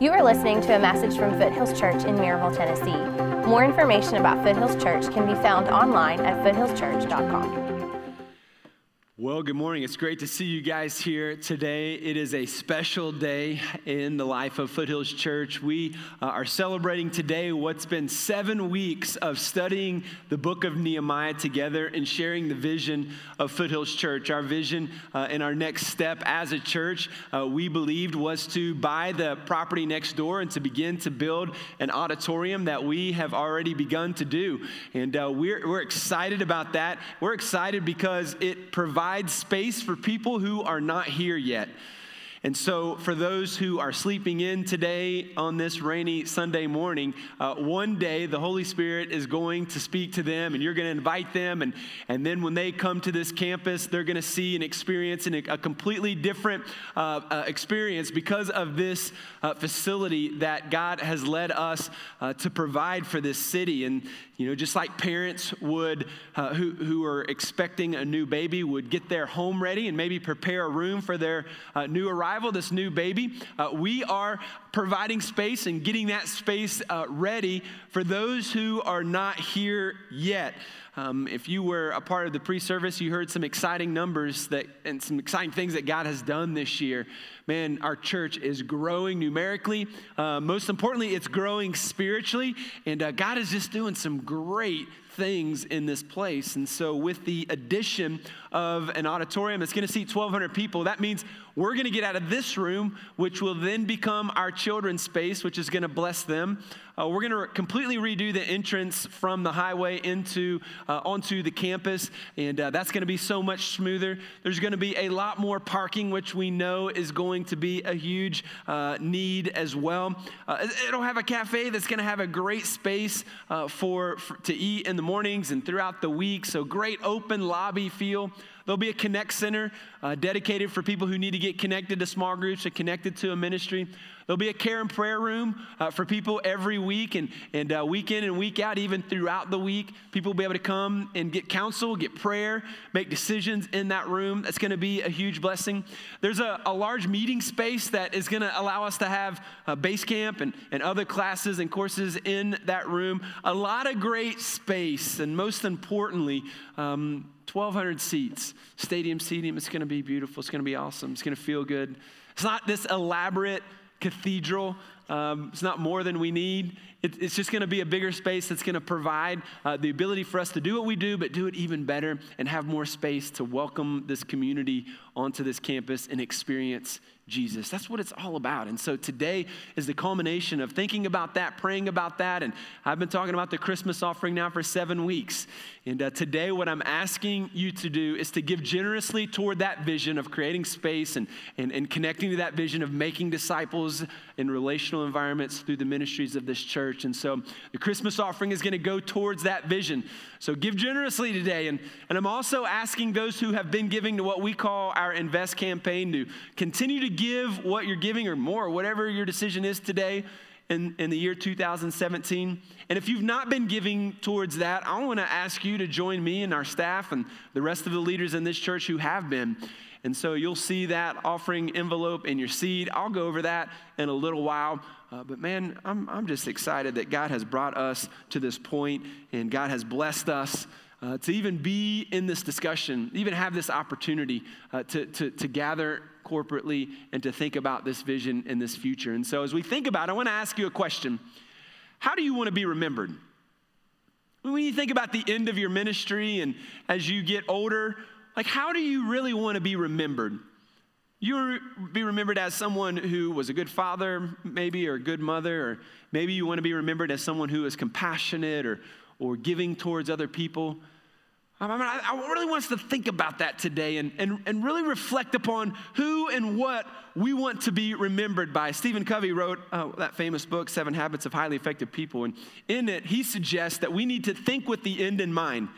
You are listening to a message from Foothills Church in Maryville, Tennessee. More information about Foothills Church can be found online at foothillschurch.com. Well, good morning. It's great to see you guys here today. It is a special day in the life of Foothills Church. We uh, are celebrating today what's been seven weeks of studying the book of Nehemiah together and sharing the vision of Foothills Church. Our vision uh, and our next step as a church, uh, we believed, was to buy the property next door and to begin to build an auditorium that we have already begun to do. And uh, we're, we're excited about that. We're excited because it provides provide space for people who are not here yet. And so, for those who are sleeping in today on this rainy Sunday morning, uh, one day the Holy Spirit is going to speak to them, and you're going to invite them. And, and then, when they come to this campus, they're going to see and experience a, a completely different uh, uh, experience because of this uh, facility that God has led us uh, to provide for this city. And you know, just like parents would, uh, who, who are expecting a new baby, would get their home ready and maybe prepare a room for their uh, new arrival, this new baby, uh, we are providing space and getting that space uh, ready for those who are not here yet. Um, if you were a part of the pre-service, you heard some exciting numbers that and some exciting things that God has done this year. Man, our church is growing numerically. Uh, most importantly, it's growing spiritually, and uh, God is just doing some great things in this place. And so, with the addition of an auditorium that's going to seat 1,200 people, that means we're going to get out of this room, which will then become our children's space, which is going to bless them. Uh, we're going to completely redo the entrance from the highway into uh, onto the campus, and uh, that's going to be so much smoother. There's going to be a lot more parking, which we know is going to be a huge uh, need as well. Uh, it'll have a cafe that's going to have a great space uh, for, for to eat in the mornings and throughout the week. So great open lobby feel. There'll be a connect center uh, dedicated for people who need to get connected to small groups or connected to a ministry. There'll be a care and prayer room uh, for people every week and, and uh, week in and week out, even throughout the week. People will be able to come and get counsel, get prayer, make decisions in that room. That's going to be a huge blessing. There's a, a large meeting space that is going to allow us to have uh, base camp and, and other classes and courses in that room. A lot of great space, and most importantly, um, 1,200 seats, stadium seating. It's going to be beautiful. It's going to be awesome. It's going to feel good. It's not this elaborate cathedral. Um, it's not more than we need. It, it's just going to be a bigger space that's going to provide uh, the ability for us to do what we do, but do it even better and have more space to welcome this community onto this campus and experience Jesus. That's what it's all about. And so today is the culmination of thinking about that, praying about that. And I've been talking about the Christmas offering now for seven weeks. And uh, today, what I'm asking you to do is to give generously toward that vision of creating space and, and, and connecting to that vision of making disciples in relational environments through the ministries of this church. And so the Christmas offering is going to go towards that vision. So give generously today. And, and I'm also asking those who have been giving to what we call our Invest campaign to continue to give what you're giving or more, whatever your decision is today in, in the year 2017. And if you've not been giving towards that, I want to ask you to join me and our staff and the rest of the leaders in this church who have been. And so you'll see that offering envelope in your seed. I'll go over that in a little while. Uh, but man, I'm, I'm just excited that God has brought us to this point and God has blessed us. Uh, to even be in this discussion, even have this opportunity uh, to, to, to gather corporately and to think about this vision and this future. And so, as we think about it, I want to ask you a question How do you want to be remembered? When you think about the end of your ministry and as you get older, like how do you really want to be remembered? You be remembered as someone who was a good father, maybe, or a good mother, or maybe you want to be remembered as someone who is compassionate or, or giving towards other people. I, mean, I, really want us to think about that today and, and, and really reflect upon who and what we want to be remembered by. Stephen Covey wrote uh, that famous book, Seven Habits of Highly Effective People. And in it, he suggests that we need to think with the end in mind.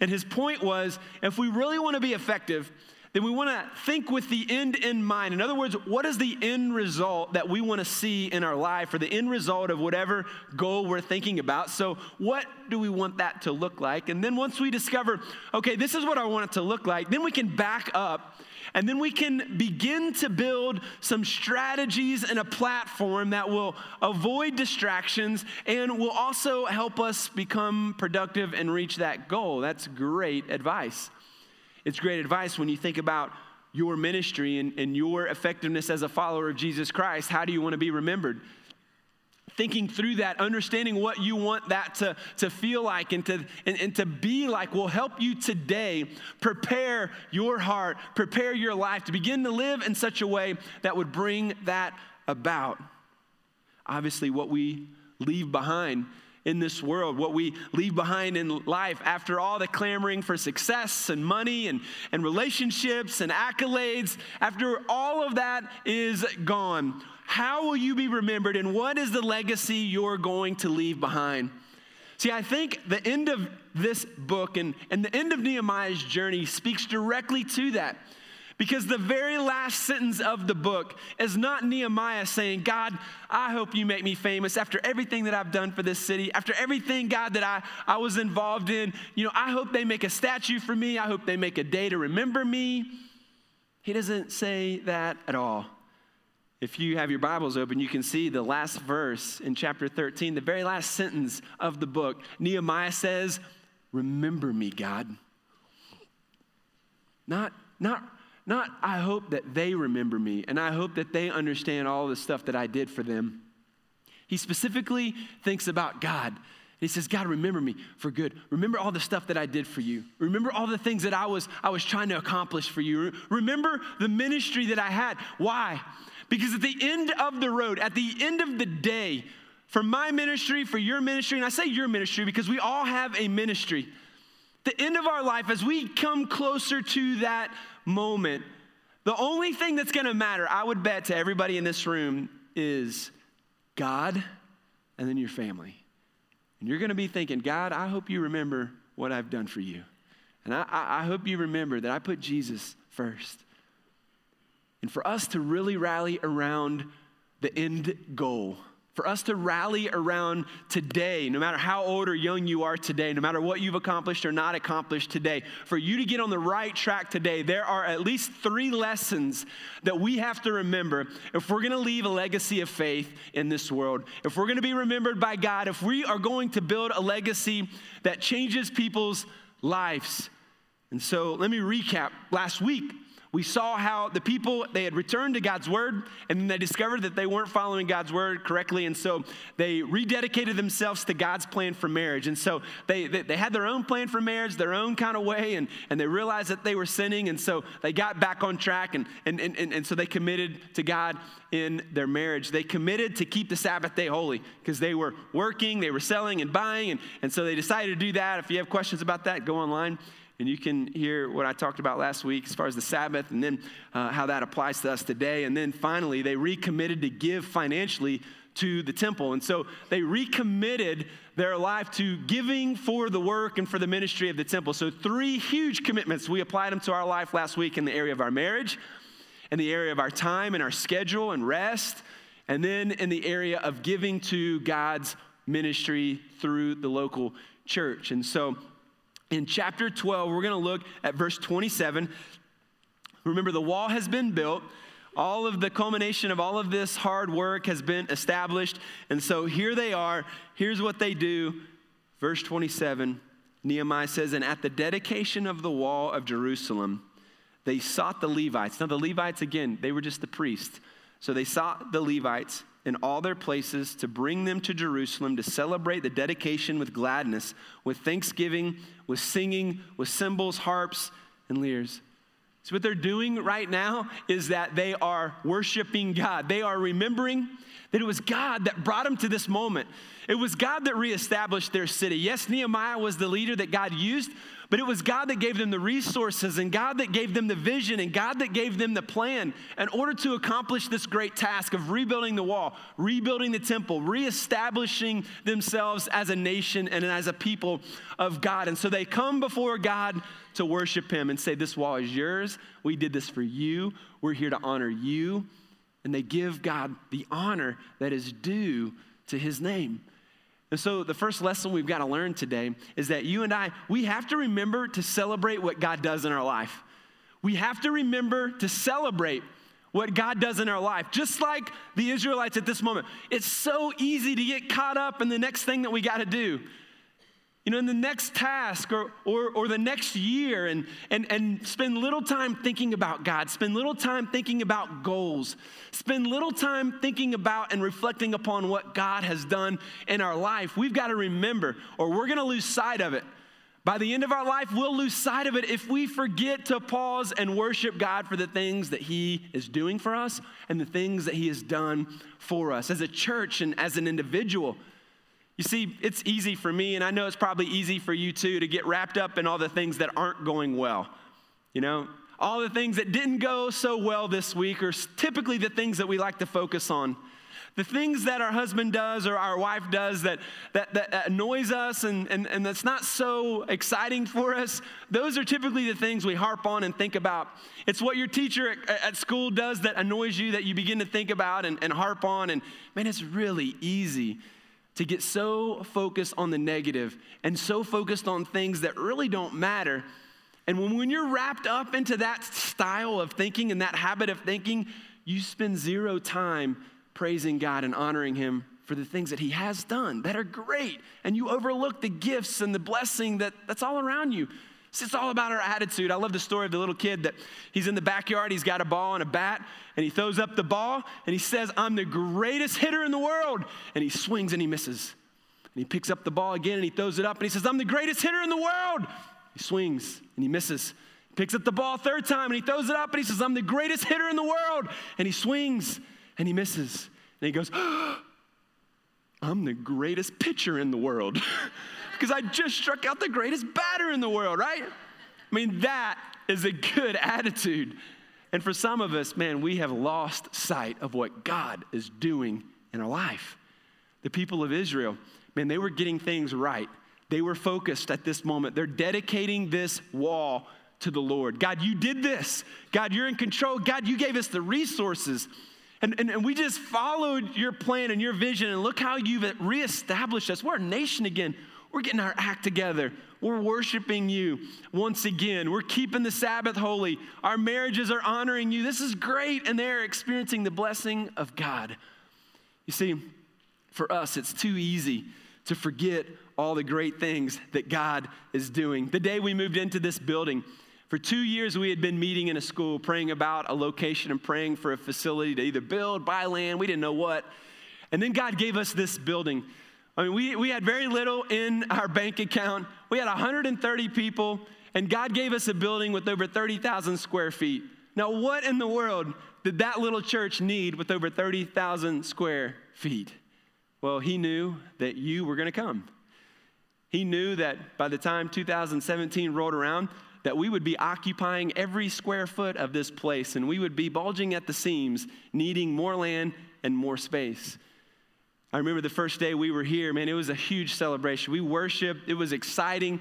And his point was if we really want to be effective, then we want to think with the end in mind. In other words, what is the end result that we want to see in our life or the end result of whatever goal we're thinking about? So, what do we want that to look like? And then once we discover, okay, this is what I want it to look like, then we can back up And then we can begin to build some strategies and a platform that will avoid distractions and will also help us become productive and reach that goal. That's great advice. It's great advice when you think about your ministry and, and your effectiveness as a follower of Jesus Christ. How do you want to be remembered? thinking through that, understanding what you want that to, to feel like and to, and, and to be like will help you today prepare your heart, prepare your life to begin to live in such a way that would bring that about. Obviously, what we leave behind in this world, what we leave behind in life after all the clamoring for success and money and, and relationships and accolades, after all of that is gone, how will you be remembered, and what is the legacy you're going to leave behind? See, I think the end of this book and, and the end of Nehemiah's journey speaks directly to that. Because the very last sentence of the book is not Nehemiah saying, God, I hope you make me famous after everything that I've done for this city, after everything, God, that I, I was involved in. You know, I hope they make a statue for me. I hope they make a day to remember me. He doesn't say that at all. If you have your Bibles open, you can see the last verse in chapter 13, the very last sentence of the book. Nehemiah says, Remember me, God. Not, not, not, I hope that they remember me and I hope that they understand all the stuff that I did for them. He specifically thinks about God. He says, God, remember me for good. Remember all the stuff that I did for you. Remember all the things that I was, I was trying to accomplish for you. Remember the ministry that I had. Why? Because at the end of the road, at the end of the day, for my ministry, for your ministry, and I say your ministry because we all have a ministry. The end of our life, as we come closer to that moment, the only thing that's gonna matter, I would bet to everybody in this room, is God and then your family. And you're gonna be thinking, God, I hope you remember what I've done for you. And I, I, hope you remember that I put Jesus first. And for us to really rally around the end goal, for us to rally around today, no matter how old or young you are today, no matter what you've accomplished or not accomplished today, for you to get on the right track today, there are at least three lessons that we have to remember if we're gonna leave a legacy of faith in this world, if we're gonna be remembered by God, if we are going to build a legacy that changes people's lives. And so let me recap. Last week, we saw how the people they had returned to god's word and then they discovered that they weren't following god's word correctly and so they rededicated themselves to god's plan for marriage. And so they, they, they had their own plan for marriage their own kind of way and, and they realized that they were sinning and so they got back on track and, and, and, and so they committed to god in their marriage. They committed to keep the sabbath day holy because they were working they were selling and buying and, and so they decided to do that. If you have questions about that go online and you can hear what I talked about last week as far as the Sabbath and then uh, how that applies to us today. And then finally, they recommitted to give financially to the temple. And so they recommitted their life to giving for the work and for the ministry of the temple. So, three huge commitments. We applied them to our life last week in the area of our marriage, in the area of our time and our schedule and rest, and then in the area of giving to God's ministry through the local church. And so, in chapter 12, we're going to look at verse 27. Remember, the wall has been built. All of the culmination of all of this hard work has been established. And so here they are. Here's what they do. Verse 27, Nehemiah says, And at the dedication of the wall of Jerusalem, they sought the Levites. Now, the Levites, again, they were just the priests. So they sought the Levites in all their places to bring them to Jerusalem to celebrate the dedication with gladness, with thanksgiving, with singing, with cymbals, harps, and lyres. So, what they're doing right now is that they are worshiping God. They are remembering that it was God that brought them to this moment. It was God that reestablished their city. Yes, Nehemiah was the leader that God used, but it was God that gave them the resources and God that gave them the vision and God that gave them the plan in order to accomplish this great task of rebuilding the wall, rebuilding the temple, reestablishing themselves as a nation and as a people of God. And so they come before God to worship Him and say, This wall is yours. We did this for you. We're here to honor you. And they give God the honor that is due to His name. And so, the first lesson we've got to learn today is that you and I, we have to remember to celebrate what God does in our life. we have to remember to celebrate what God does in our life. Just like the Israelites at this moment, it's so easy to get caught up in the next thing that we got to do. You know, in the next task or, or, or the next year, and, and, and spend little time thinking about God, spend little time thinking about goals, spend little time thinking about and reflecting upon what God has done in our life. We've got to remember, or we're going to lose sight of it. By the end of our life, we'll lose sight of it if we forget to pause and worship God for the things that He is doing for us and the things that He has done for us as a church and as an individual. You see, it's easy for me, and I know it's probably easy for you too, to get wrapped up in all the things that aren't going well. You know, all the things that didn't go so well this week are typically the things that we like to focus on. The things that our husband does or our wife does that, that, that annoys us and, and, and that's not so exciting for us, those are typically the things we harp on and think about. It's what your teacher at, at school does that annoys you that you begin to think about and, and harp on. And man, it's really easy to get so focused on the negative and so focused on things that really don't matter. And when, when you're wrapped up into that style of thinking and that habit of thinking, you spend zero time praising God and honoring Him for the things that He has done that are great. And you overlook the gifts and the blessing that, that's all around you. It's all about our attitude. I love the story of the little kid that he's in the backyard, he's got a ball and a bat, and he throws up the ball and he says, I'm the greatest hitter in the world. And he swings and he misses. And he picks up the ball again and he throws it up and he says, I'm the greatest hitter in the world. He swings and he misses. He picks up the ball third time and he throws it up and he says, I'm the greatest hitter in the world. And he swings and he misses. And he goes, I'm the greatest pitcher in the world because I just struck out the greatest batter in the world, right? I mean, that is a good attitude. And for some of us, man, we have lost sight of what God is doing in our life. The people of Israel, man, they were getting things right. They were focused at this moment. They're dedicating this wall to the Lord. God, you did this. God, you're in control. God, you gave us the resources. And, and, and, we just followed your plan and your vision, and look how you've reestablished us. We're a nation again. We're getting our act together. We're worshiping you once again. We're keeping the Sabbath holy. Our marriages are honoring you. This is great. And they're experiencing the blessing of God. You see, for us, it's too easy to forget all the great things that God is doing. The day we moved into this building, for two years, we had been meeting in a school, praying about a location and praying for a facility to either build, buy land, we didn't know what. And then God gave us this building. I mean, we, we had very little in our bank account. We had 130 people, and God gave us a building with over 30,000 square feet. Now, what in the world did that little church need with over 30,000 square feet? Well, He knew that you were going to come. He knew that by the time 2017 rolled around, that we would be occupying every square foot of this place and we would be bulging at the seams, needing more land and more space. I remember the first day we were here, man, it was a huge celebration. We worshiped, it was exciting.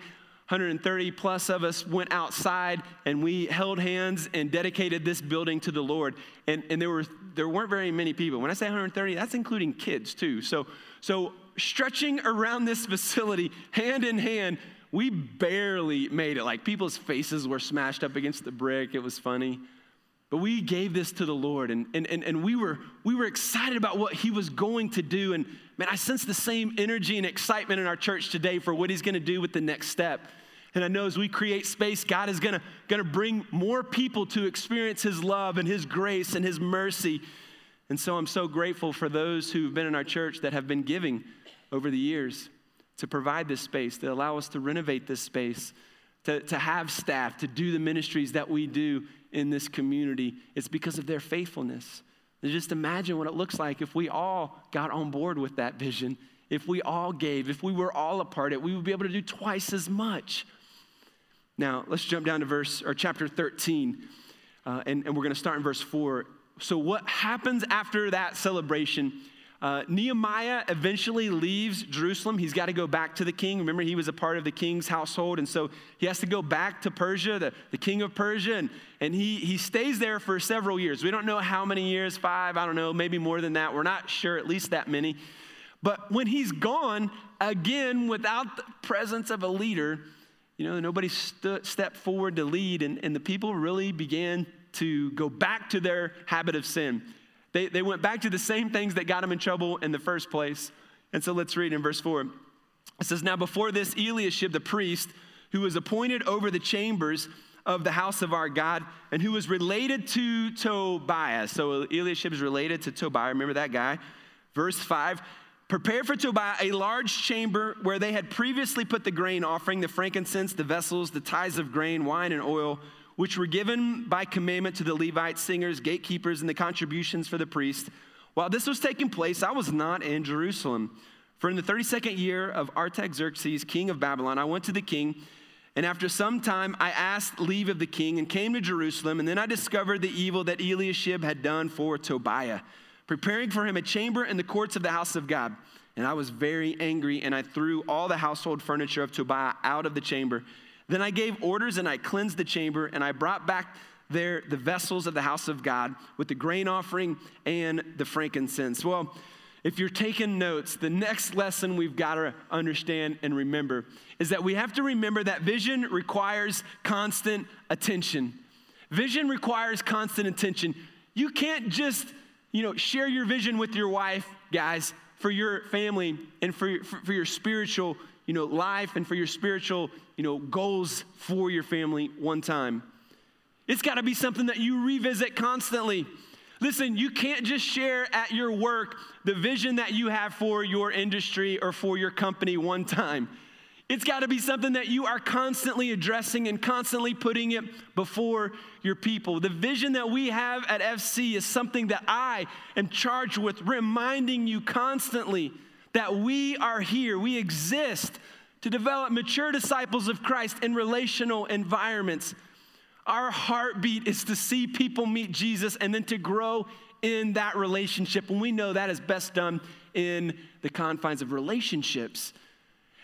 130 plus of us went outside and we held hands and dedicated this building to the Lord. And, and there, were, there weren't very many people. When I say 130, that's including kids too. So, so stretching around this facility hand in hand, we barely made it. Like people's faces were smashed up against the brick. It was funny. But we gave this to the Lord and, and, and, and we, were, we were excited about what He was going to do. And man, I sense the same energy and excitement in our church today for what He's going to do with the next step. And I know as we create space, God is gonna, gonna bring more people to experience His love and His grace and His mercy. And so I'm so grateful for those who've been in our church that have been giving over the years to provide this space, to allow us to renovate this space, to, to have staff, to do the ministries that we do in this community. It's because of their faithfulness. And just imagine what it looks like if we all got on board with that vision, if we all gave, if we were all a part of it, we would be able to do twice as much. Now, let's jump down to verse or chapter 13, uh, and, and we're going to start in verse 4. So, what happens after that celebration? Uh, Nehemiah eventually leaves Jerusalem. He's got to go back to the king. Remember, he was a part of the king's household, and so he has to go back to Persia, the, the king of Persia, and, and he, he stays there for several years. We don't know how many years five, I don't know, maybe more than that. We're not sure, at least that many. But when he's gone, again, without the presence of a leader, you know, nobody st- stepped forward to lead, and, and the people really began to go back to their habit of sin. They, they went back to the same things that got them in trouble in the first place. And so let's read in verse 4. It says, Now before this, Eliashib the priest, who was appointed over the chambers of the house of our God, and who was related to Tobiah. So Eliashib is related to Tobiah. Remember that guy? Verse 5 Prepare for Tobiah a large chamber where they had previously put the grain offering, the frankincense, the vessels, the tithes of grain, wine, and oil, which were given by commandment to the Levites, singers, gatekeepers, and the contributions for the priest. While this was taking place, I was not in Jerusalem. For in the 32nd year of Artaxerxes, king of Babylon, I went to the king, and after some time I asked leave of the king and came to Jerusalem, and then I discovered the evil that Eliashib had done for Tobiah preparing for him a chamber in the courts of the house of God. And I was very angry, and I threw all the household furniture of Tobiah out of the chamber. Then I gave orders, and I cleansed the chamber, and I brought back there the vessels of the house of God with the grain offering and the frankincense. Well, if you're taking notes, the next lesson we've got to understand and remember is that we have to remember that vision requires constant attention. Vision requires constant attention. You can't just you know, share your vision with your wife, guys, for your family and for for, for your spiritual, you know, life and for your spiritual, you know, goals for your family one time. It's got to be something that you revisit constantly. Listen, you can't just share at your work the vision that you have for your industry or for your company one time. It's got to be something that you are constantly addressing and constantly putting it before your people. The vision that we have at FC is something that I am charged with reminding you constantly that we are here, we exist to develop mature disciples of Christ in relational environments. Our heartbeat is to see people meet Jesus and then to grow in that relationship. And we know that is best done in the confines of relationships.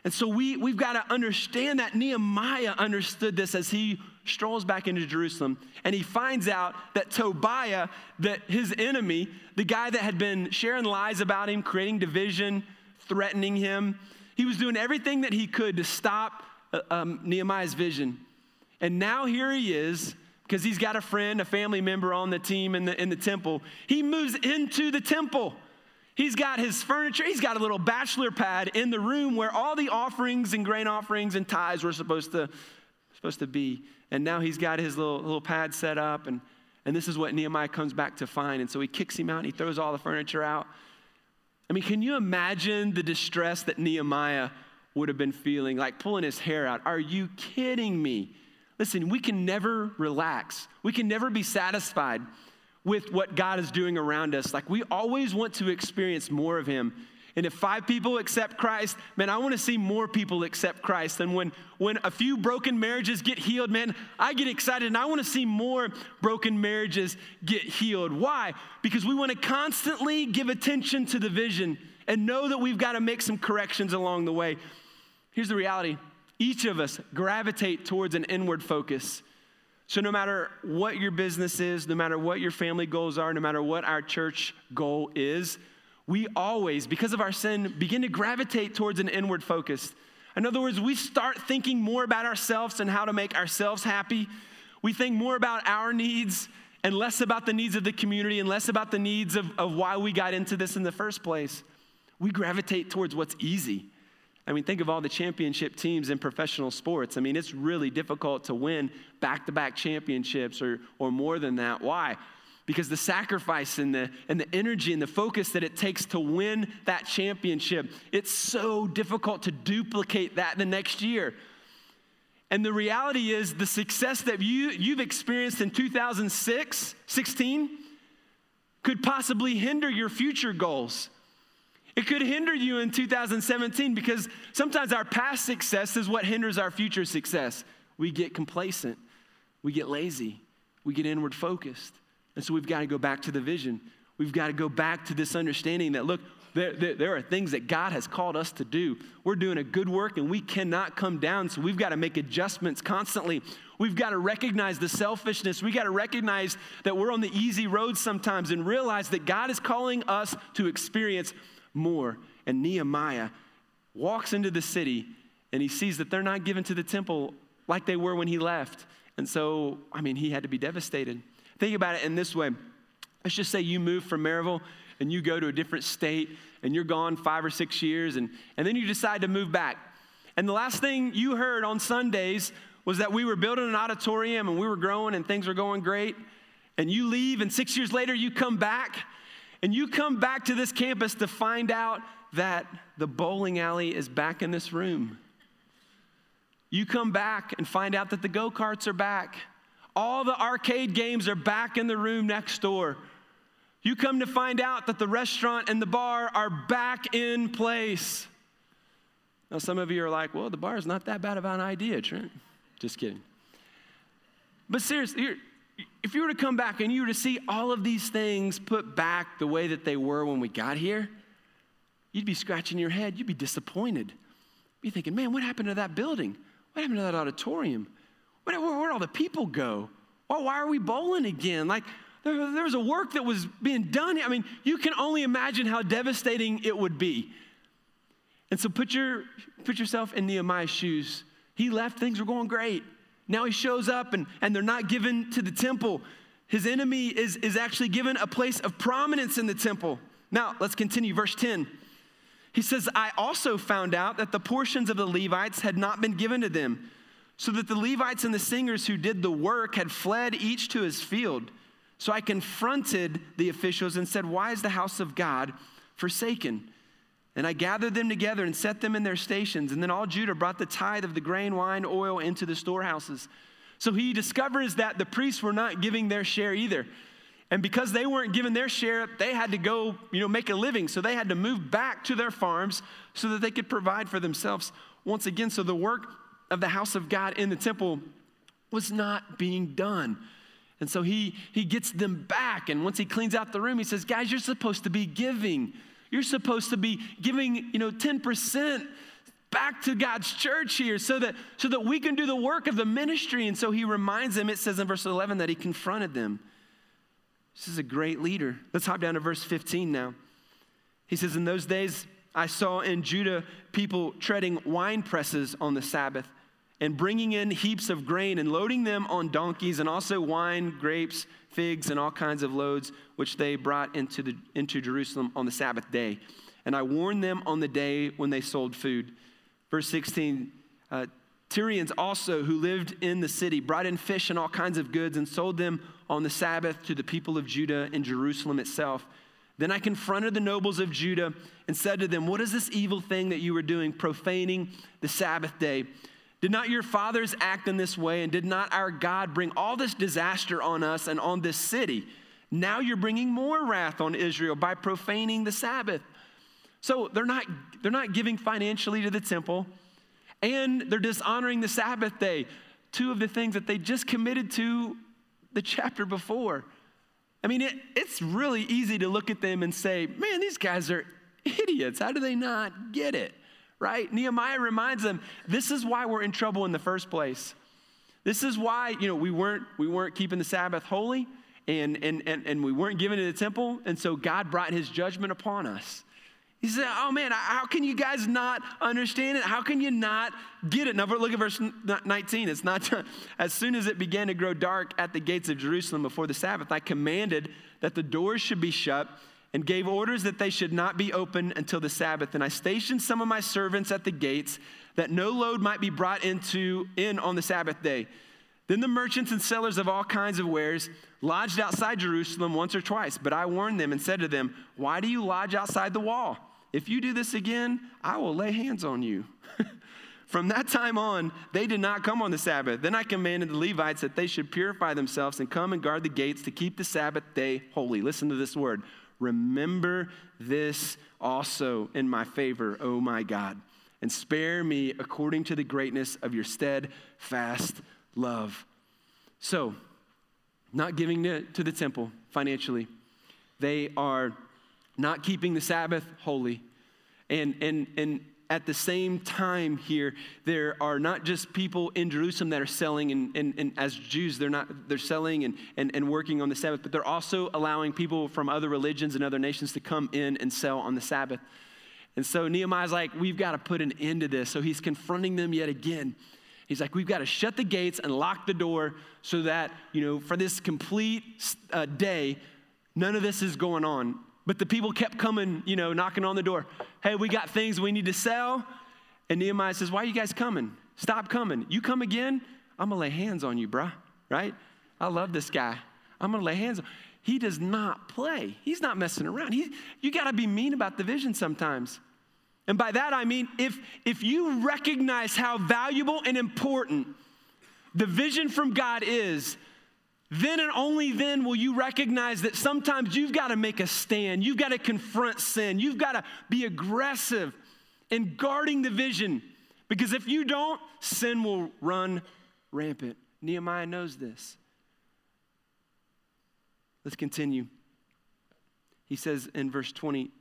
And so we, we've got to understand that Nehemiah understood this as he strolls back into Jerusalem and he finds out that Tobiah, that his enemy, the guy that had been sharing lies about him, creating division, threatening him, he was doing everything that he could to stop uh, um, Nehemiah's vision. And now here he is, because he's got a friend, a family member on the team in the, in the temple. He moves into the temple. He's got his furniture, he's got a little bachelor pad in the room where all the offerings and grain offerings and tithes were supposed to, supposed to be. And now he's got his little, little pad set up, and, and this is what Nehemiah comes back to find. And so he kicks him out and he throws all the furniture out. I mean, can you imagine the distress that Nehemiah would have been feeling, like pulling his hair out? Are you kidding me? Listen, we can never relax, we can never be satisfied with what God is doing around us. Like we always want to experience more of Him. And if five people accept Christ, man, I want to see more people accept Christ. And when, when a few broken marriages get healed, man, I get excited and I want to see more broken marriages get healed. Why? Because we want to constantly give attention to the vision and know that we've got to make some corrections along the way. Here's the reality each of us gravitate towards an inward focus. So, no matter what your business is, no matter what your family goals are, no matter what our church goal is, we always, because of our sin, begin to gravitate towards an inward focus. In other words, we start thinking more about ourselves and how to make ourselves happy. We think more about our needs and less about the needs of the community and less about the needs of, of why we got into this in the first place. We gravitate towards what's easy. I mean, think of all the championship teams in professional sports. I mean, it's really difficult to win back to back championships or, or more than that. Why? Because the sacrifice and the, and the energy and the focus that it takes to win that championship, it's so difficult to duplicate that the next year. And the reality is, the success that you, you've experienced in 2006, 16, could possibly hinder your future goals. It could hinder you in 2017 because sometimes our past success is what hinders our future success. We get complacent, we get lazy, we get inward focused. And so we've got to go back to the vision. We've got to go back to this understanding that, look, there, there, there, are things that God has called us to do. We're doing a good work and we cannot come down, so we've got to make adjustments constantly. We've got to recognize the selfishness. We got to recognize that we're on the easy road sometimes and realize that God is calling us to experience more. And Nehemiah walks into the city and he sees that they're not given to the temple like they were when he left. And so, I mean, he had to be devastated. Think about it in this way. Let's just say you move from Maryville and you go to a different state and you're gone five or six years and, and then you decide to move back. And the last thing you heard on Sundays was that we were building an auditorium and we were growing and things were going great. And you leave, and six years later, you come back, and you come back to this campus to find out that the bowling alley is back in this room. You come back and find out that the go karts are back. All the arcade games are back in the room next door. You come to find out that the restaurant and the bar are back in place. Now, some of you are like, well, the bar is not that bad of an idea, Trent. Just kidding. But seriously, if you were to come back and you were to see all of these things put back the way that they were when we got here, you'd be scratching your head. You'd be disappointed. You'd be thinking, man, what happened to that building? What happened to that auditorium? Where, where'd all the people go? Well, why are we bowling again? Like, there, there was a work that was being done. I mean, you can only imagine how devastating it would be. And so put, your, put yourself in Nehemiah's shoes. He left, things were going great. Now he shows up and, and they're not given to the temple. His enemy is, is actually given a place of prominence in the temple. Now, let's continue. Verse 10. He says, I also found out that the portions of the Levites had not been given to them, so that the Levites and the singers who did the work had fled each to his field. So I confronted the officials and said, Why is the house of God forsaken? And I gathered them together and set them in their stations. And then all Judah brought the tithe of the grain, wine, oil into the storehouses. So he discovers that the priests were not giving their share either. And because they weren't given their share, they had to go, you know, make a living. So they had to move back to their farms so that they could provide for themselves once again. So the work of the house of God in the temple was not being done. And so he, he gets them back. And once he cleans out the room, he says, Guys, you're supposed to be giving. You're supposed to be giving, you know, 10% back to God's church here so that, so that we can do the work of the ministry. And so he reminds them, it says in verse 11, that he confronted them. This is a great leader. Let's hop down to verse 15 now. He says, In those days, I saw in Judah people treading wine presses on the Sabbath and bringing in heaps of grain and loading them on donkeys and also wine, grapes, figs, and all kinds of loads, which they brought into, the, into Jerusalem on the Sabbath day. And I warned them on the day when they sold food. Verse 16 uh, Tyrians also, who lived in the city, brought in fish and all kinds of goods and sold them on the Sabbath to the people of Judah in Jerusalem itself. Then I confronted the nobles of Judah and said to them, What is this evil thing that you are doing, profaning the Sabbath day? Did not your fathers act in this way? And did not our God bring all this disaster on us and on this city? Now you're bringing more wrath on Israel by profaning the Sabbath. So they're not, they're not giving financially to the temple, and they're dishonoring the Sabbath day. Two of the things that they just committed to the chapter before. I mean, it, it's really easy to look at them and say, man, these guys are idiots. How do they not get it? Right? Nehemiah reminds them this is why we're in trouble in the first place. This is why, you know, we weren't, we weren't keeping the Sabbath holy and, and, and, and we weren't given to the temple. And so God brought his judgment upon us. He said, Oh man, how can you guys not understand it? How can you not get it? Now, look at verse 19. It's not, as soon as it began to grow dark at the gates of Jerusalem before the Sabbath, I commanded that the doors should be shut and gave orders that they should not be open until the Sabbath. And I stationed some of my servants at the gates that no load might be brought into in on the Sabbath day. Then the merchants and sellers of all kinds of wares lodged outside Jerusalem once or twice, but I warned them and said to them, "Why do you lodge outside the wall? If you do this again, I will lay hands on you." From that time on, they did not come on the Sabbath. Then I commanded the Levites that they should purify themselves and come and guard the gates to keep the Sabbath day holy. Listen to this word Remember this also in my favor, O my God, and spare me according to the greatness of your steadfast love. So, not giving to, to the temple financially, they are not keeping the Sabbath holy. And, and, and at the same time here, there are not just people in Jerusalem that are selling, and, and, and as Jews, they're not they're selling and, and, and working on the Sabbath, but they're also allowing people from other religions and other nations to come in and sell on the Sabbath. And so Nehemiah's like, we've got to put an end to this. So he's confronting them yet again. He's like, we've got to shut the gates and lock the door so that, you know, for this complete uh, day, none of this is going on. But the people kept coming, you know, knocking on the door. Hey, we got things we need to sell. And Nehemiah says, Why are you guys coming? Stop coming. You come again, I'm going to lay hands on you, bruh. Right? I love this guy. I'm going to lay hands on He does not play. He's not messing around. He, you got to be mean about the vision sometimes. And by that I mean if, if you recognize how valuable and important the vision from God is, then and only then will you recognize that sometimes you've got to make a stand. You've got to confront sin. You've got to be aggressive in guarding the vision. Because if you don't, sin will run rampant. Nehemiah knows this. Let's continue. He says in verse 20,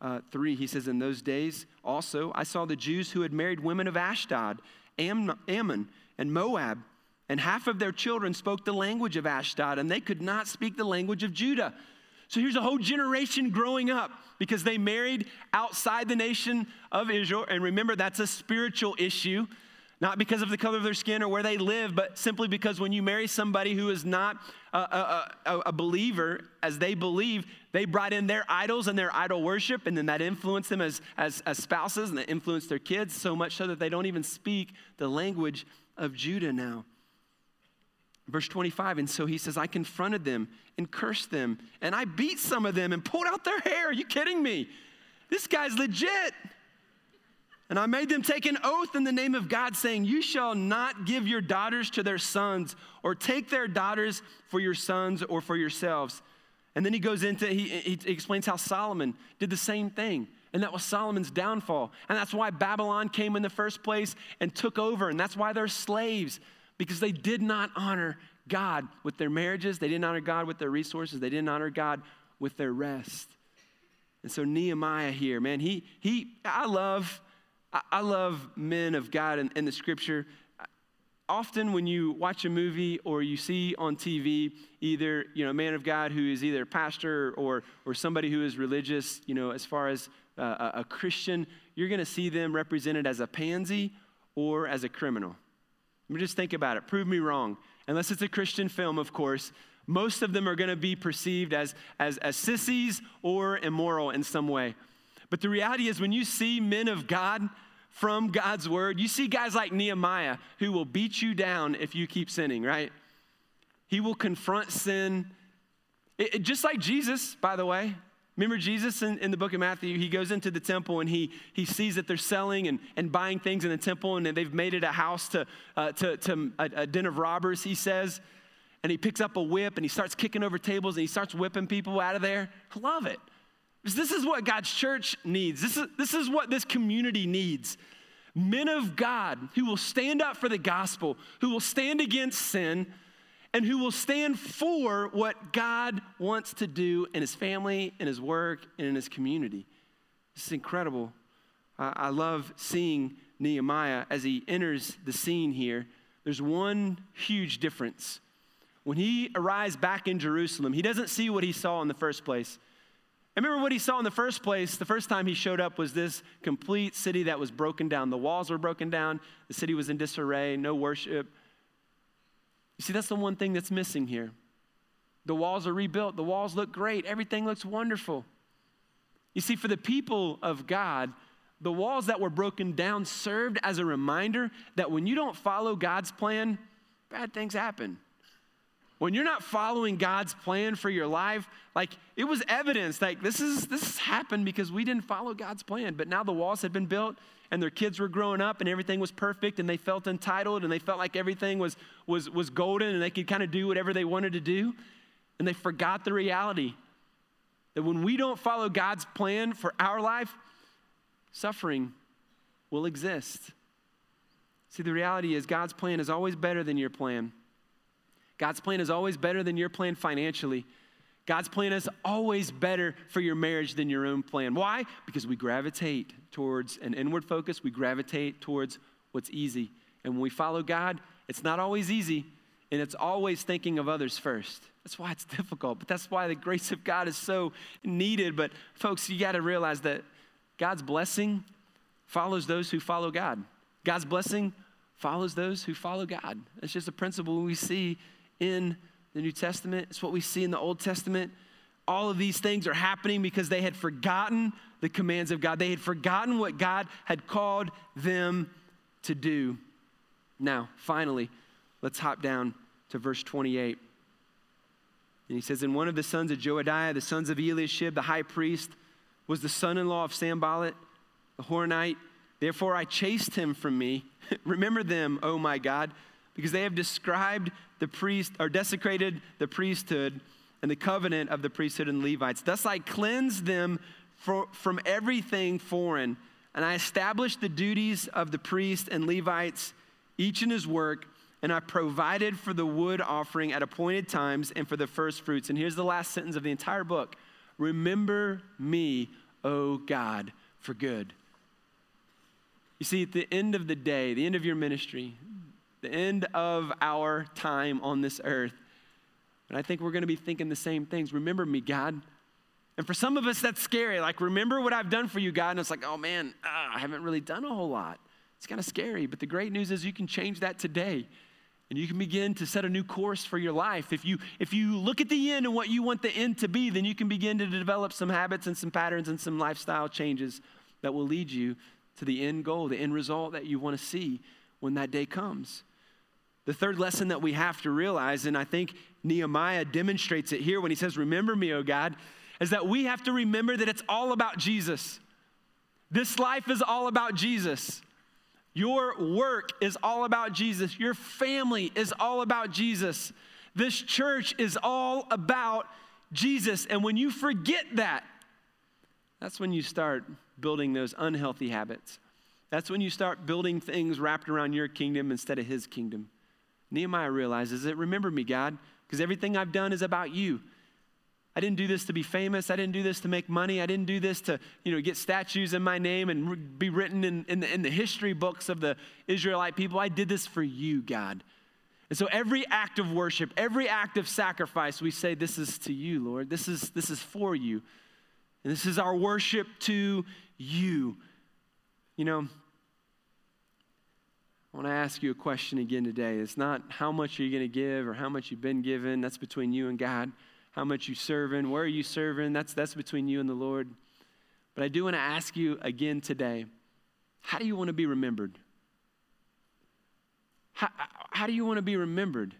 uh, 3, he says, In those days also I saw the Jews who had married women of Ashdod, Am- Ammon, and Moab, and half of their children spoke the language of Ashdod, and they could not speak the language of Judah. So here's a whole generation growing up because they married outside the nation of Israel. And remember, that's a spiritual issue not because of the color of their skin or where they live, but simply because when you marry somebody who is not a, a, a, believer, as they believe, they brought in their idols and their idol worship, and then that influenced them as, as, as spouses, and that influenced their kids so much so that they don't even speak the language of Judah now. Verse 25, and so he says, I confronted them and cursed them, and I beat some of them and pulled out their hair. Are you kidding me? This guy's legit. And I made them take an oath in the name of God, saying, You shall not give your daughters to their sons, or take their daughters for your sons or for yourselves. And then he goes into, he, he explains how Solomon did the same thing. And that was Solomon's downfall. And that's why Babylon came in the first place and took over. And that's why they're slaves, because they did not honor God with their marriages. They didn't honor God with their resources. They didn't honor God with their rest. And so Nehemiah here, man, he, he, I love I love men of God in, in the scripture. Often, when you watch a movie or you see on TV either you know a man of God who is either a pastor or or somebody who is religious, you know, as far as uh, a Christian, you're going to see them represented as a pansy or as a criminal. I just think about it. Prove me wrong. Unless it's a Christian film, of course, most of them are going to be perceived as, as, as sissies or immoral in some way. But the reality is, when you see men of God from God's word, you see guys like Nehemiah who will beat you down if you keep sinning, right? He will confront sin. It, it, just like Jesus, by the way. Remember Jesus in, in, the book of Matthew? He goes into the temple and he, he sees that they're selling and, and buying things in the temple and they've made it a house to, uh, to, to a, a den of robbers, he says. And he picks up a whip and he starts kicking over tables and he starts whipping people out of there. Love it. This is what God's church needs. This is, this is what this community needs. Men of God who will stand up for the gospel, who will stand against sin, and who will stand for what God wants to do in his family, in his work, and in his community. This is incredible. I, love seeing Nehemiah as he enters the scene here. There's one huge difference. When he arrives back in Jerusalem, he doesn't see what he saw in the first place. I remember what he saw in the first place. The first time he showed up was this complete city that was broken down. The walls were broken down, the city was in disarray, no worship. You see, that's the one thing that's missing here. The walls are rebuilt, the walls look great, everything looks wonderful. You see, for the people of God, the walls that were broken down served as a reminder that when you don't follow God's plan, bad things happen when you're not following God's plan for your life, like it was evidence, like this is this happened because we didn't follow God's plan. But now the walls had been built and their kids were growing up and everything was perfect and they felt entitled and they felt like everything was was was golden and they could kind of do whatever they wanted to do. And they forgot the reality that when we don't follow God's plan for our life, suffering will exist. See, the reality is God's plan is always better than your plan. God's plan is always better than your plan financially. God's plan is always better for your marriage than your own plan. Why? Because we gravitate towards an inward focus, we gravitate towards what's easy. And when we follow God, it's not always easy, and it's always thinking of others first. That's why it's difficult, but that's why the grace of God is so needed. But, folks, you got to realize that God's blessing follows those who follow God. God's blessing follows those who follow God. It's just a principle we see in the New Testament. It's what we see in the Old Testament. All of these things are happening because they had forgotten the commands of God. They had forgotten what God had called them to do. Now, finally, let's hop down to verse 28. And he says, And one of the sons of Joiada, the sons of Eliashib, the high priest, was the son in law of Sanballat, the Horonite. Therefore I chased him from me. Remember them, O my God, because they have described the priest, or desecrated the priesthood and the covenant of the priesthood and Levites. Thus I cleansed them for, from everything foreign, and I established the duties of the priests and Levites, each in his work, and I provided for the wood offering at appointed times and for the first fruits. And here's the last sentence of the entire book Remember me, O God, for good. You see, at the end of the day, the end of your ministry, the end of our time on this earth, and I think we're going to be thinking the same things. Remember me, God. And for some of us, that's scary. Like, remember what I've done for you, God. And it's like, oh man, ah, I haven't really done a whole lot. It's kind of scary. But the great news is you can change that today. And you can begin to set a new course for your life. If you, if you look at the end and what you want the end to be, then you can begin to develop some habits and some patterns and some lifestyle changes that will lead you to the end goal, the end result that you want to see when that day comes. The third lesson that we have to realize, and I think Nehemiah demonstrates it here when he says, Remember me, O God, is that we have to remember that it's all about Jesus. This life is all about Jesus. Your work is all about Jesus. Your family is all about Jesus. This church is all about Jesus. And when you forget that, that's when you start building those unhealthy habits. That's when you start building things wrapped around your kingdom instead of his kingdom. Nehemiah realizes it. Remember me, God, because everything I've done is about you. I didn't do this to be famous. I didn't do this to make money. I didn't do this to, you know, get statues in my name and be written in, in, the, in the history books of the Israelite people. I did this for you, God. And so every act of worship, every act of sacrifice, we say, This is to you, Lord. This is, this is for you. And this is our worship to you. You know, I want to ask you a question again today. It's not how much are you going to give or how much you've been given. That's between you and God. How much you serving, where are you serving? That's, that's between you and the Lord. But I do want to ask you again today how do you want to be remembered? How, how do you want to be remembered?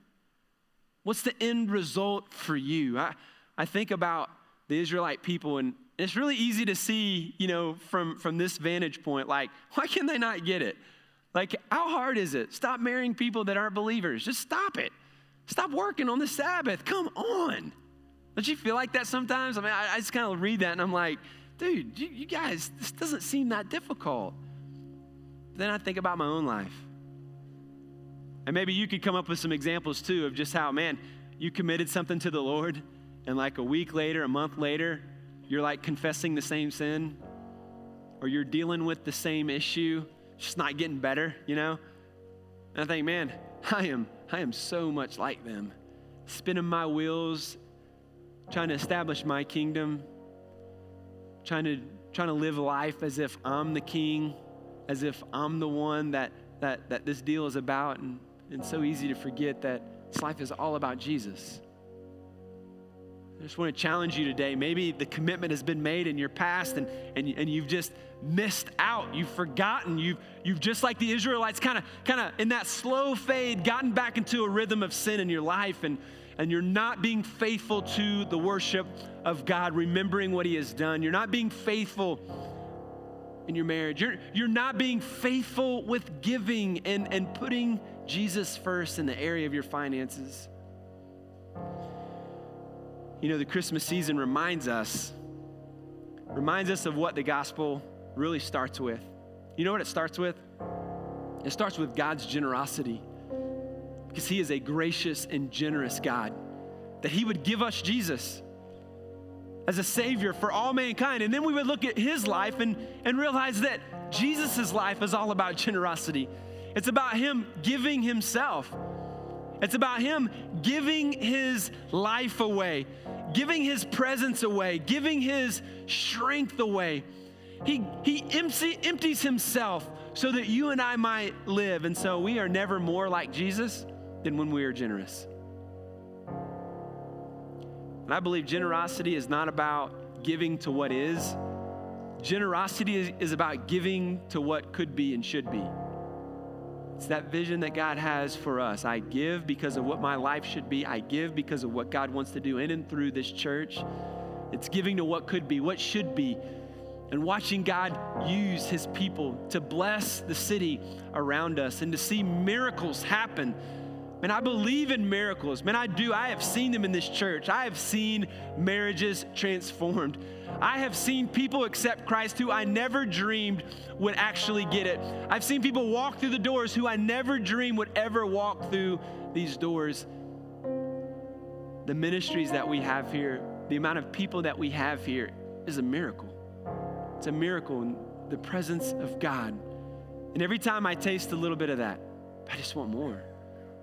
What's the end result for you? I, I think about the Israelite people, and it's really easy to see, you know, from, from this vantage point, like, why can they not get it? Like, how hard is it? Stop marrying people that aren't believers. Just stop it. Stop working on the Sabbath. Come on. Don't you feel like that sometimes? I mean, I, I just kind of read that and I'm like, dude, you, you guys, this doesn't seem that difficult. But then I think about my own life. And maybe you could come up with some examples too of just how, man, you committed something to the Lord, and like a week later, a month later, you're like confessing the same sin, or you're dealing with the same issue just not getting better, you know? And I think, man, I am, I am so much like them. Spinning my wheels, trying to establish my kingdom, trying to, trying to live life as if I'm the king, as if I'm the one that, that, that this deal is about. And, and so easy to forget that this life is all about Jesus. I just want to challenge you today. Maybe the commitment has been made in your past and, and, and you've just missed out. You've forgotten. You've, you've just like the Israelites, kind of kind of in that slow fade, gotten back into a rhythm of sin in your life, and, and you're not being faithful to the worship of God, remembering what He has done. You're not being faithful in your marriage. You're, you're not being faithful with giving and, and putting Jesus first in the area of your finances. You know, the Christmas season reminds us, reminds us of what the gospel really starts with. You know what it starts with? It starts with God's generosity. Because He is a gracious and generous God. That He would give us Jesus as a Savior for all mankind. And then we would look at His life and, and realize that Jesus' life is all about generosity. It's about Him giving Himself. It's about Him giving His life away, giving His presence away, giving His strength away. He, he empty, empties Himself so that you and I might live. And so we are never more like Jesus than when we are generous. And I believe generosity is not about giving to what is, generosity is, is about giving to what could be and should be. It's that vision that God has for us. I give because of what my life should be. I give because of what God wants to do in and through this church. It's giving to what could be, what should be, and watching God use his people to bless the city around us and to see miracles happen. Man, I believe in miracles. Man, I do. I have seen them in this church. I have seen marriages transformed. I have seen people accept Christ who I never dreamed would actually get it. I've seen people walk through the doors who I never dreamed would ever walk through these doors. The ministries that we have here, the amount of people that we have here is a miracle. It's a miracle in the presence of God. And every time I taste a little bit of that, I just want more.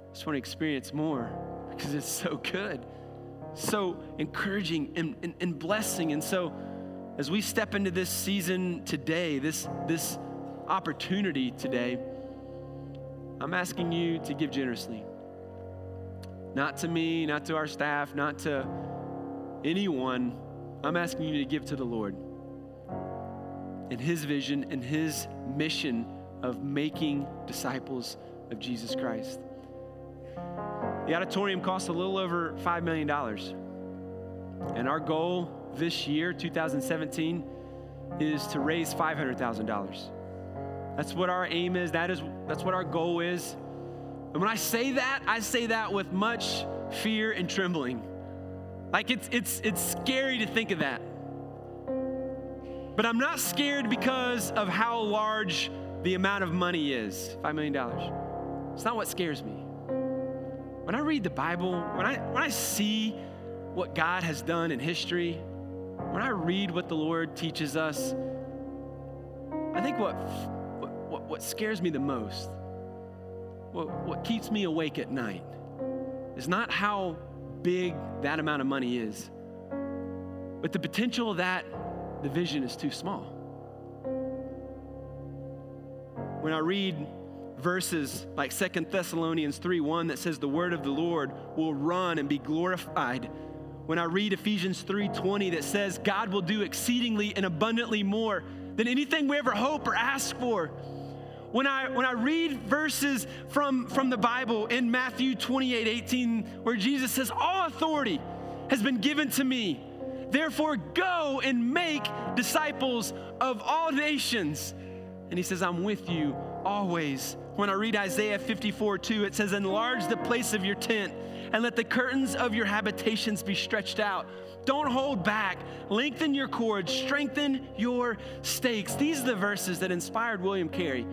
I just want to experience more because it's so good, so encouraging and, and, and blessing. And so, as we step into this season today, this, this opportunity today, I'm asking you to give generously. Not to me, not to our staff, not to anyone. I'm asking you to give to the Lord and His vision and His mission of making disciples of Jesus Christ. The auditorium costs a little over $5 million. And our goal this year, 2017, is to raise $500,000. That's what our aim is. That is that's what our goal is. And when I say that, I say that with much fear and trembling. Like it's it's it's scary to think of that. But I'm not scared because of how large the amount of money is $5 million. It's not what scares me. When I read the Bible, when I, when I see what God has done in history, when I read what the Lord teaches us, I think what, what, what scares me the most, what, what keeps me awake at night, is not how big that amount of money is, but the potential that the vision is too small. When I read verses like Second Thessalonians 3 1 that says the word of the Lord will run and be glorified. When I read Ephesians 3:20 that says God will do exceedingly and abundantly more than anything we ever hope or ask for. When I when I read verses from, from the Bible in Matthew 28, 18, where Jesus says, All authority has been given to me. Therefore, go and make disciples of all nations. And he says, I'm with you always. When I read Isaiah 54 2, it says, Enlarge the place of your tent and let the curtains of your habitations be stretched out. Don't hold back. Lengthen your cords, strengthen your stakes. These are the verses that inspired William Carey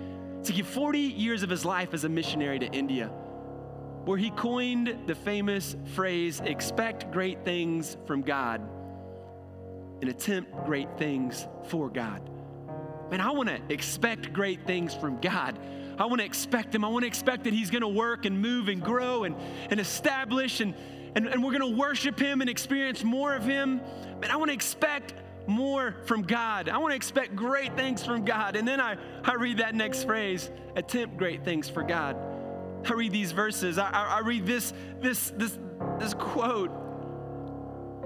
to give 40 years of his life as a missionary to India, where he coined the famous phrase, expect great things from God and attempt great things for God. Man, I want to expect great things from God. I want to expect Him. I want to expect that He's going to work and move and grow and, and establish, and, and, and we're going to worship Him and experience more of Him. Man, I want to expect more from God. I want to expect great things from God. And then I, I read that next phrase attempt great things for God. I read these verses, I, I, I read this, this, this, this quote.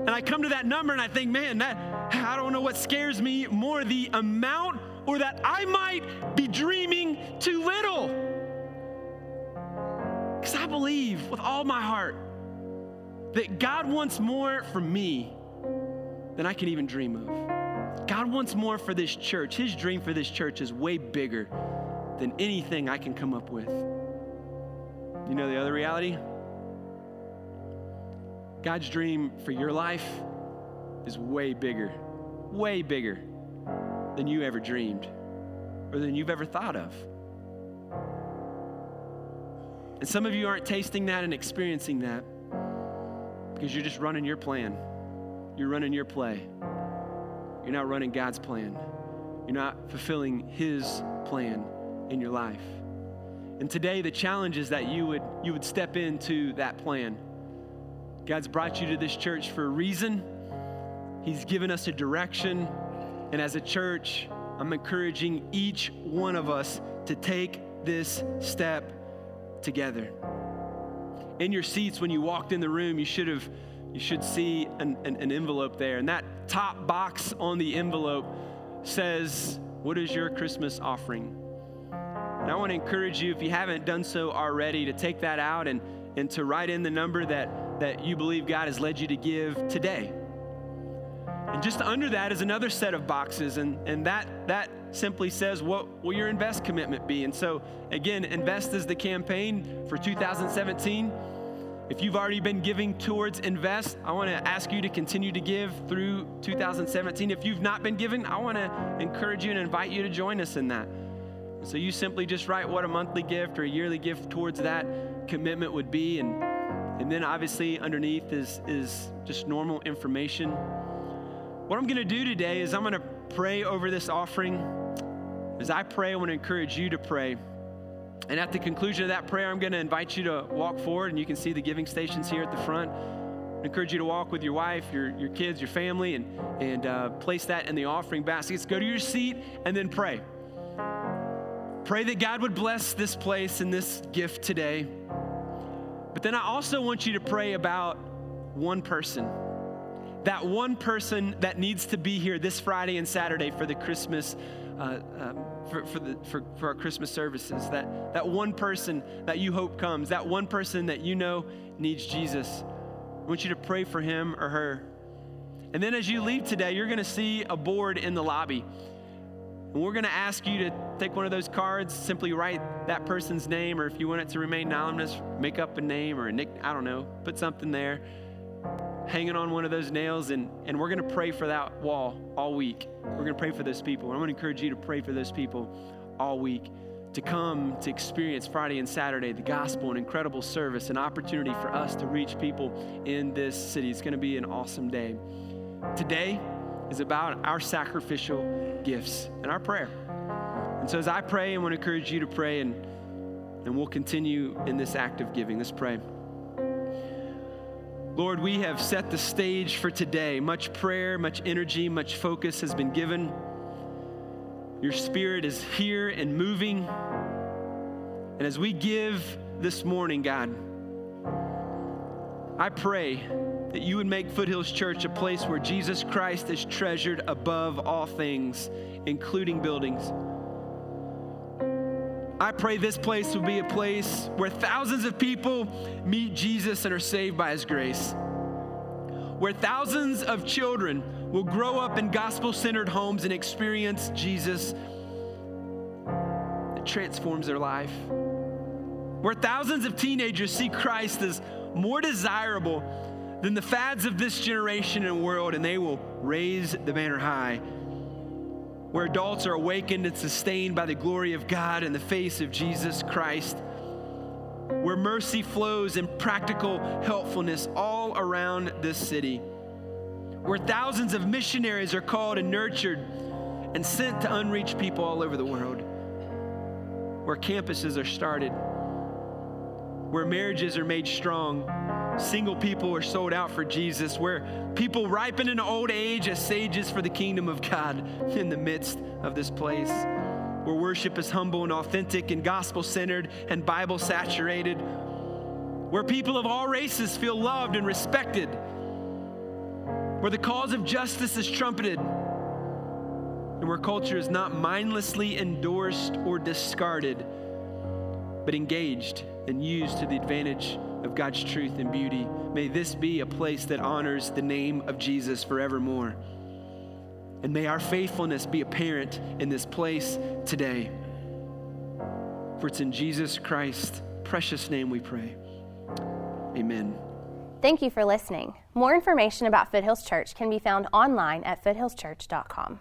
And I come to that number and I think, man, that I don't know what scares me more the amount or that I might be dreaming too little. Because I believe with all my heart that God wants more for me than I can even dream of. God wants more for this church. His dream for this church is way bigger than anything I can come up with. You know the other reality? God's dream for your life is way bigger, way bigger than you ever dreamed or than you've ever thought of. And some of you aren't tasting that and experiencing that because you're just running your plan. You're running your play. You're not running God's plan. You're not fulfilling His plan in your life. And today the challenge is that you would you would step into that plan. God's brought you to this church for a reason. He's given us a direction. And as a church, I'm encouraging each one of us to take this step together. In your seats, when you walked in the room, you should have you should see an, an, an envelope there. And that top box on the envelope says, What is your Christmas offering? And I want to encourage you, if you haven't done so already, to take that out and, and to write in the number that, that you believe God has led you to give today. And just under that is another set of boxes, and, and that, that simply says, What will your invest commitment be? And so, again, invest is the campaign for 2017. If you've already been giving towards Invest, I want to ask you to continue to give through 2017. If you've not been giving, I want to encourage you and invite you to join us in that. So you simply just write what a monthly gift or a yearly gift towards that commitment would be. And, and then obviously underneath is, is just normal information. What I'm going to do today is I'm going to pray over this offering. As I pray, I want to encourage you to pray. And at the conclusion of that prayer, I'm going to invite you to walk forward, and you can see the giving stations here at the front. I encourage you to walk with your wife, your, your kids, your family, and, and uh, place that in the offering baskets. Go to your seat and then pray. Pray that God would bless this place and this gift today. But then I also want you to pray about one person. That one person that needs to be here this Friday and Saturday for the Christmas uh, um, for, for, the, for, for our Christmas services. That, that one person that you hope comes, that one person that you know needs Jesus. I want you to pray for him or her. And then as you leave today, you're going to see a board in the lobby. And we're going to ask you to take one of those cards, simply write that person's name, or if you want it to remain anonymous, make up a name or a nick, I don't know, put something there hanging on one of those nails, and, and we're going to pray for that wall all week. We're going to pray for those people. I'm going to encourage you to pray for those people all week to come to experience Friday and Saturday the gospel, an incredible service, an opportunity for us to reach people in this city. It's going to be an awesome day. Today is about our sacrificial gifts and our prayer. And so as I pray, I want to encourage you to pray, and, and we'll continue in this act of giving. Let's pray. Lord, we have set the stage for today. Much prayer, much energy, much focus has been given. Your spirit is here and moving. And as we give this morning, God, I pray that you would make Foothills Church a place where Jesus Christ is treasured above all things, including buildings. I pray this place will be a place where thousands of people meet Jesus and are saved by his grace. Where thousands of children will grow up in gospel centered homes and experience Jesus that transforms their life. Where thousands of teenagers see Christ as more desirable than the fads of this generation and world, and they will raise the banner high where adults are awakened and sustained by the glory of God in the face of Jesus Christ, where mercy flows in practical helpfulness all around this city, where thousands of missionaries are called and nurtured and sent to unreached people all over the world, where campuses are started, where marriages are made strong single people are sold out for Jesus, where people ripen in old age as sages for the kingdom of God in the midst of this place, where worship is humble and authentic and gospel centered and Bible saturated, where people of all races feel loved and respected, where the cause of justice is trumpeted, and where culture is not mindlessly endorsed or discarded, but engaged and used to the advantage of God's truth and beauty. May this be a place that honors the name of Jesus forevermore. And may our faithfulness be apparent in this place today. For it's in Jesus Christ's precious name we pray. Amen. Thank you for listening. More information about Foothills Church can be found online at foothillschurch.com.